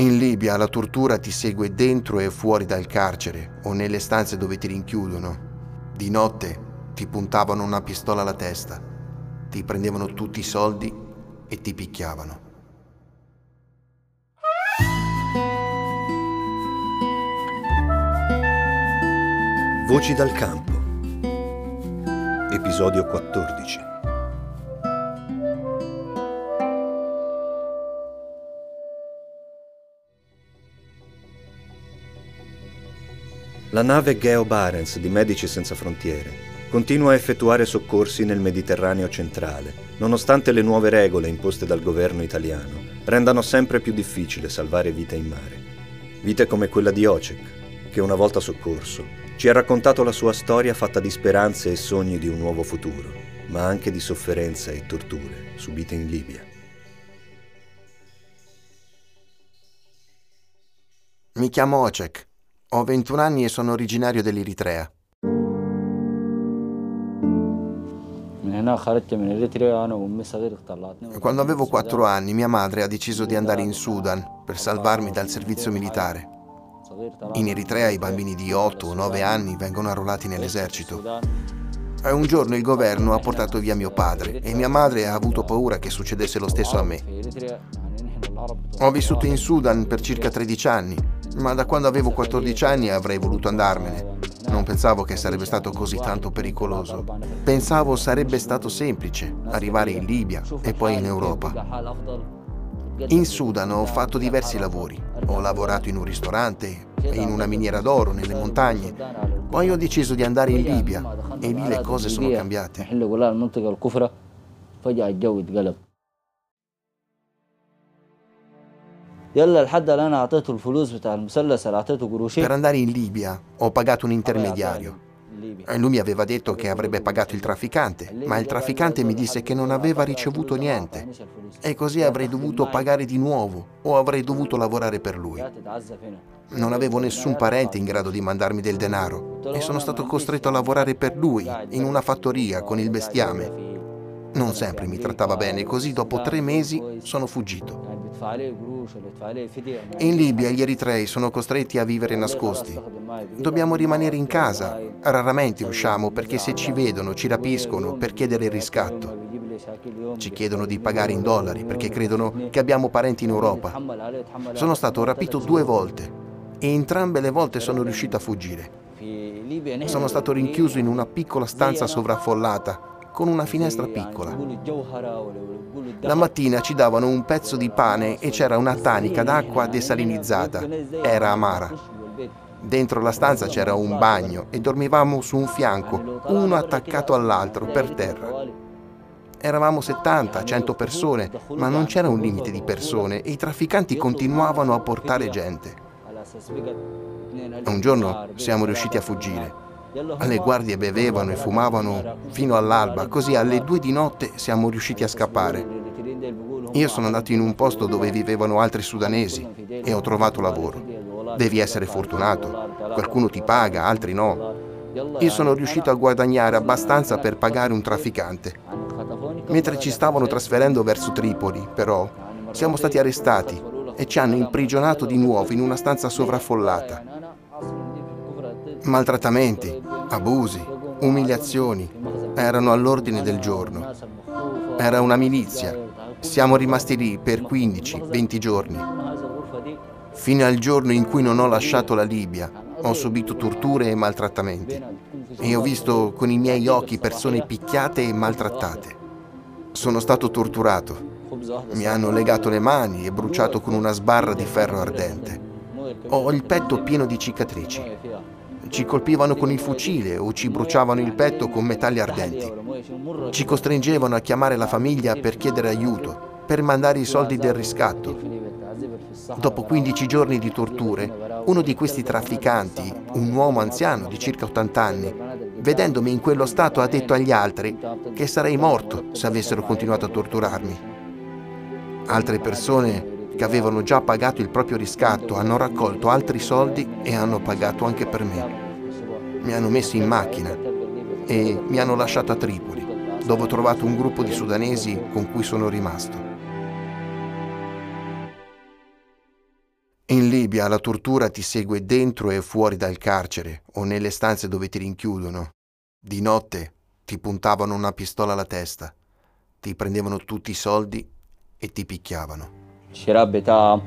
In Libia la tortura ti segue dentro e fuori dal carcere o nelle stanze dove ti rinchiudono. Di notte ti puntavano una pistola alla testa, ti prendevano tutti i soldi e ti picchiavano. Voci dal campo. Episodio 14. La nave Geo Barents di Medici Senza Frontiere continua a effettuare soccorsi nel Mediterraneo centrale, nonostante le nuove regole imposte dal governo italiano rendano sempre più difficile salvare vite in mare. Vite come quella di Ocek, che una volta soccorso ci ha raccontato la sua storia fatta di speranze e sogni di un nuovo futuro, ma anche di sofferenza e torture subite in Libia. Mi chiamo Ocek, ho 21 anni e sono originario dell'Eritrea. Quando avevo 4 anni mia madre ha deciso di andare in Sudan per salvarmi dal servizio militare. In Eritrea i bambini di 8 o 9 anni vengono arruolati nell'esercito. Un giorno il governo ha portato via mio padre e mia madre ha avuto paura che succedesse lo stesso a me. Ho vissuto in Sudan per circa 13 anni, ma da quando avevo 14 anni avrei voluto andarmene. Non pensavo che sarebbe stato così tanto pericoloso. Pensavo sarebbe stato semplice arrivare in Libia e poi in Europa. In Sudan ho fatto diversi lavori. Ho lavorato in un ristorante, in una miniera d'oro, nelle montagne. Poi ho deciso di andare in Libia e lì le cose sono cambiate. Per andare in Libia ho pagato un intermediario. Lui mi aveva detto che avrebbe pagato il trafficante, ma il trafficante mi disse che non aveva ricevuto niente. E così avrei dovuto pagare di nuovo o avrei dovuto lavorare per lui. Non avevo nessun parente in grado di mandarmi del denaro e sono stato costretto a lavorare per lui in una fattoria con il bestiame. Non sempre mi trattava bene, così dopo tre mesi sono fuggito. In Libia gli eritrei sono costretti a vivere nascosti. Dobbiamo rimanere in casa, raramente usciamo perché se ci vedono ci rapiscono per chiedere il riscatto. Ci chiedono di pagare in dollari perché credono che abbiamo parenti in Europa. Sono stato rapito due volte e entrambe le volte sono riuscito a fuggire. Sono stato rinchiuso in una piccola stanza sovraffollata con una finestra piccola. La mattina ci davano un pezzo di pane e c'era una tanica d'acqua desalinizzata. Era amara. Dentro la stanza c'era un bagno e dormivamo su un fianco, uno attaccato all'altro, per terra. Eravamo 70, 100 persone, ma non c'era un limite di persone e i trafficanti continuavano a portare gente. Un giorno siamo riusciti a fuggire. Le guardie bevevano e fumavano fino all'alba, così alle due di notte siamo riusciti a scappare. Io sono andato in un posto dove vivevano altri sudanesi e ho trovato lavoro. Devi essere fortunato, qualcuno ti paga, altri no. Io sono riuscito a guadagnare abbastanza per pagare un trafficante. Mentre ci stavano trasferendo verso Tripoli, però, siamo stati arrestati e ci hanno imprigionato di nuovo in una stanza sovraffollata. Maltrattamenti, abusi, umiliazioni erano all'ordine del giorno. Era una milizia. Siamo rimasti lì per 15-20 giorni. Fino al giorno in cui non ho lasciato la Libia, ho subito torture e maltrattamenti. E ho visto con i miei occhi persone picchiate e maltrattate. Sono stato torturato. Mi hanno legato le mani e bruciato con una sbarra di ferro ardente. Ho il petto pieno di cicatrici. Ci colpivano con il fucile o ci bruciavano il petto con metalli ardenti. Ci costringevano a chiamare la famiglia per chiedere aiuto, per mandare i soldi del riscatto. Dopo 15 giorni di torture, uno di questi trafficanti, un uomo anziano di circa 80 anni, vedendomi in quello stato ha detto agli altri che sarei morto se avessero continuato a torturarmi. Altre persone che avevano già pagato il proprio riscatto hanno raccolto altri soldi e hanno pagato anche per me. Mi hanno messo in macchina e mi hanno lasciato a Tripoli, dove ho trovato un gruppo di sudanesi con cui sono rimasto. In Libia la tortura ti segue dentro e fuori dal carcere o nelle stanze dove ti rinchiudono. Di notte ti puntavano una pistola alla testa, ti prendevano tutti i soldi e ti picchiavano. الشراب بتاعهم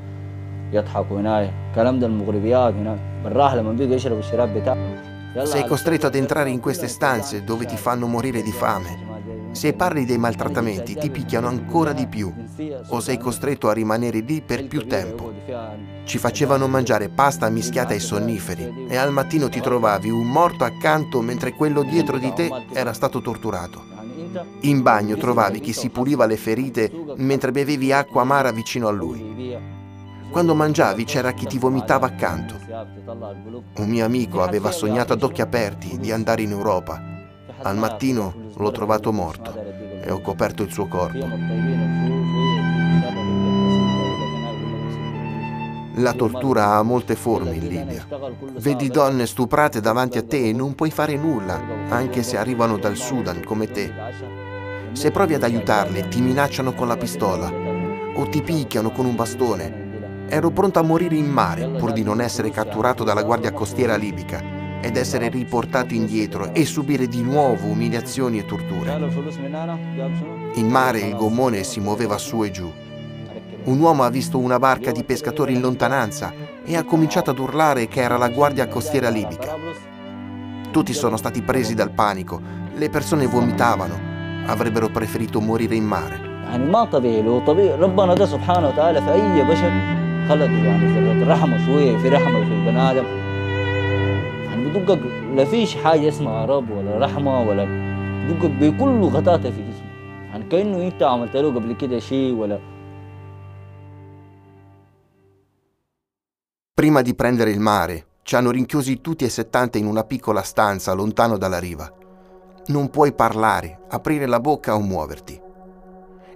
يضحكوا هناك كلام ده المغربيات هناك بالراحه لما بيجوا يشربوا الشراب بتاعهم Sei costretto ad entrare in queste stanze dove ti fanno morire di fame. Se parli dei maltrattamenti ti picchiano ancora di più o sei costretto a rimanere lì per più tempo. Ci facevano mangiare pasta mischiata ai sonniferi e al mattino ti trovavi un morto accanto mentre quello dietro di te era stato torturato. In bagno trovavi chi si puliva le ferite mentre bevevi acqua amara vicino a lui. Quando mangiavi c'era chi ti vomitava accanto. Un mio amico aveva sognato ad occhi aperti di andare in Europa. Al mattino l'ho trovato morto e ho coperto il suo corpo. La tortura ha molte forme in Libia. Vedi donne stuprate davanti a te e non puoi fare nulla, anche se arrivano dal Sudan come te. Se provi ad aiutarle, ti minacciano con la pistola o ti picchiano con un bastone Ero pronto a morire in mare pur di non essere catturato dalla guardia costiera libica ed essere riportato indietro e subire di nuovo umiliazioni e torture. In mare il gommone si muoveva su e giù. Un uomo ha visto una barca di pescatori in lontananza e ha cominciato ad urlare che era la guardia costiera libica. Tutti sono stati presi dal panico, le persone vomitavano, avrebbero preferito morire in mare. يعني ما طبيعي لو طبيعي ربنا ده سبحانه وتعالى في اي بشر خلق يعني ذرة رحمة شوية في رحمة في البني آدم يعني بدقك لا فيش حاجة اسمها رب ولا رحمة ولا بدقك بكل غتاتة في جسمه يعني كأنه أنت عملت له قبل كده شيء ولا Prima di prendere il mare, ci hanno rinchiusi tutti e settanta in una piccola stanza lontano dalla riva. Non puoi parlare, aprire la bocca o muoverti.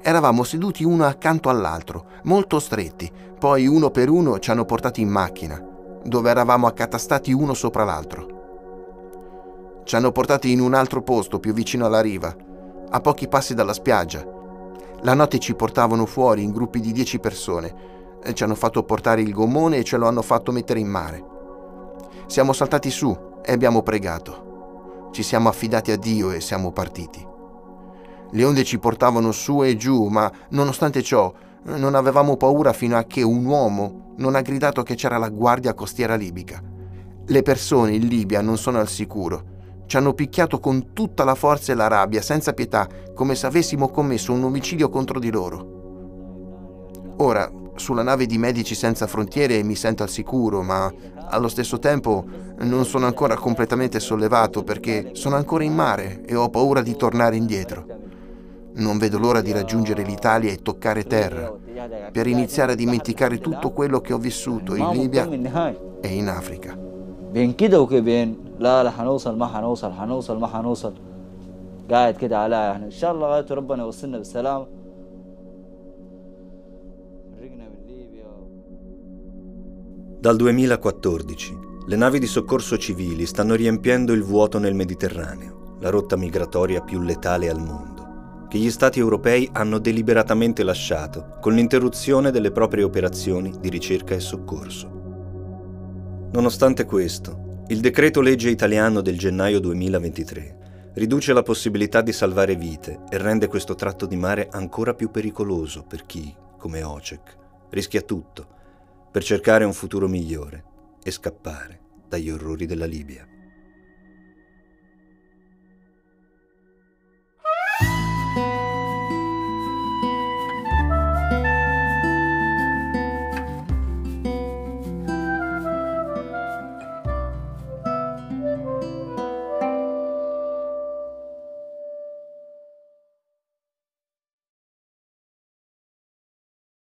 Eravamo seduti uno accanto all'altro, molto stretti, poi uno per uno ci hanno portati in macchina, dove eravamo accatastati uno sopra l'altro. Ci hanno portati in un altro posto più vicino alla riva, a pochi passi dalla spiaggia. La notte ci portavano fuori in gruppi di dieci persone, ci hanno fatto portare il gommone e ce lo hanno fatto mettere in mare. Siamo saltati su e abbiamo pregato. Ci siamo affidati a Dio e siamo partiti. Le onde ci portavano su e giù, ma nonostante ciò non avevamo paura fino a che un uomo non ha gridato che c'era la guardia costiera libica. Le persone in Libia non sono al sicuro. Ci hanno picchiato con tutta la forza e la rabbia, senza pietà, come se avessimo commesso un omicidio contro di loro. Ora, sulla nave di Medici Senza Frontiere mi sento al sicuro, ma allo stesso tempo non sono ancora completamente sollevato perché sono ancora in mare e ho paura di tornare indietro. Non vedo l'ora di raggiungere l'Italia e toccare terra, per iniziare a dimenticare tutto quello che ho vissuto in Libia e in Africa. بين كده وكبين لا لا حنوصل ما حنوصل حنوصل ما حنوصل قاعد كده على يعني ان شاء الله لغايه ربنا يوصلنا بالسلامه Dal 2014 le navi di soccorso civili stanno riempiendo il vuoto nel Mediterraneo, la rotta migratoria più letale al mondo, che gli Stati europei hanno deliberatamente lasciato con l'interruzione delle proprie operazioni di ricerca e soccorso. Nonostante questo, il decreto legge italiano del gennaio 2023 riduce la possibilità di salvare vite e rende questo tratto di mare ancora più pericoloso per chi, come Ocek, rischia tutto per cercare un futuro migliore e scappare dagli orrori della Libia.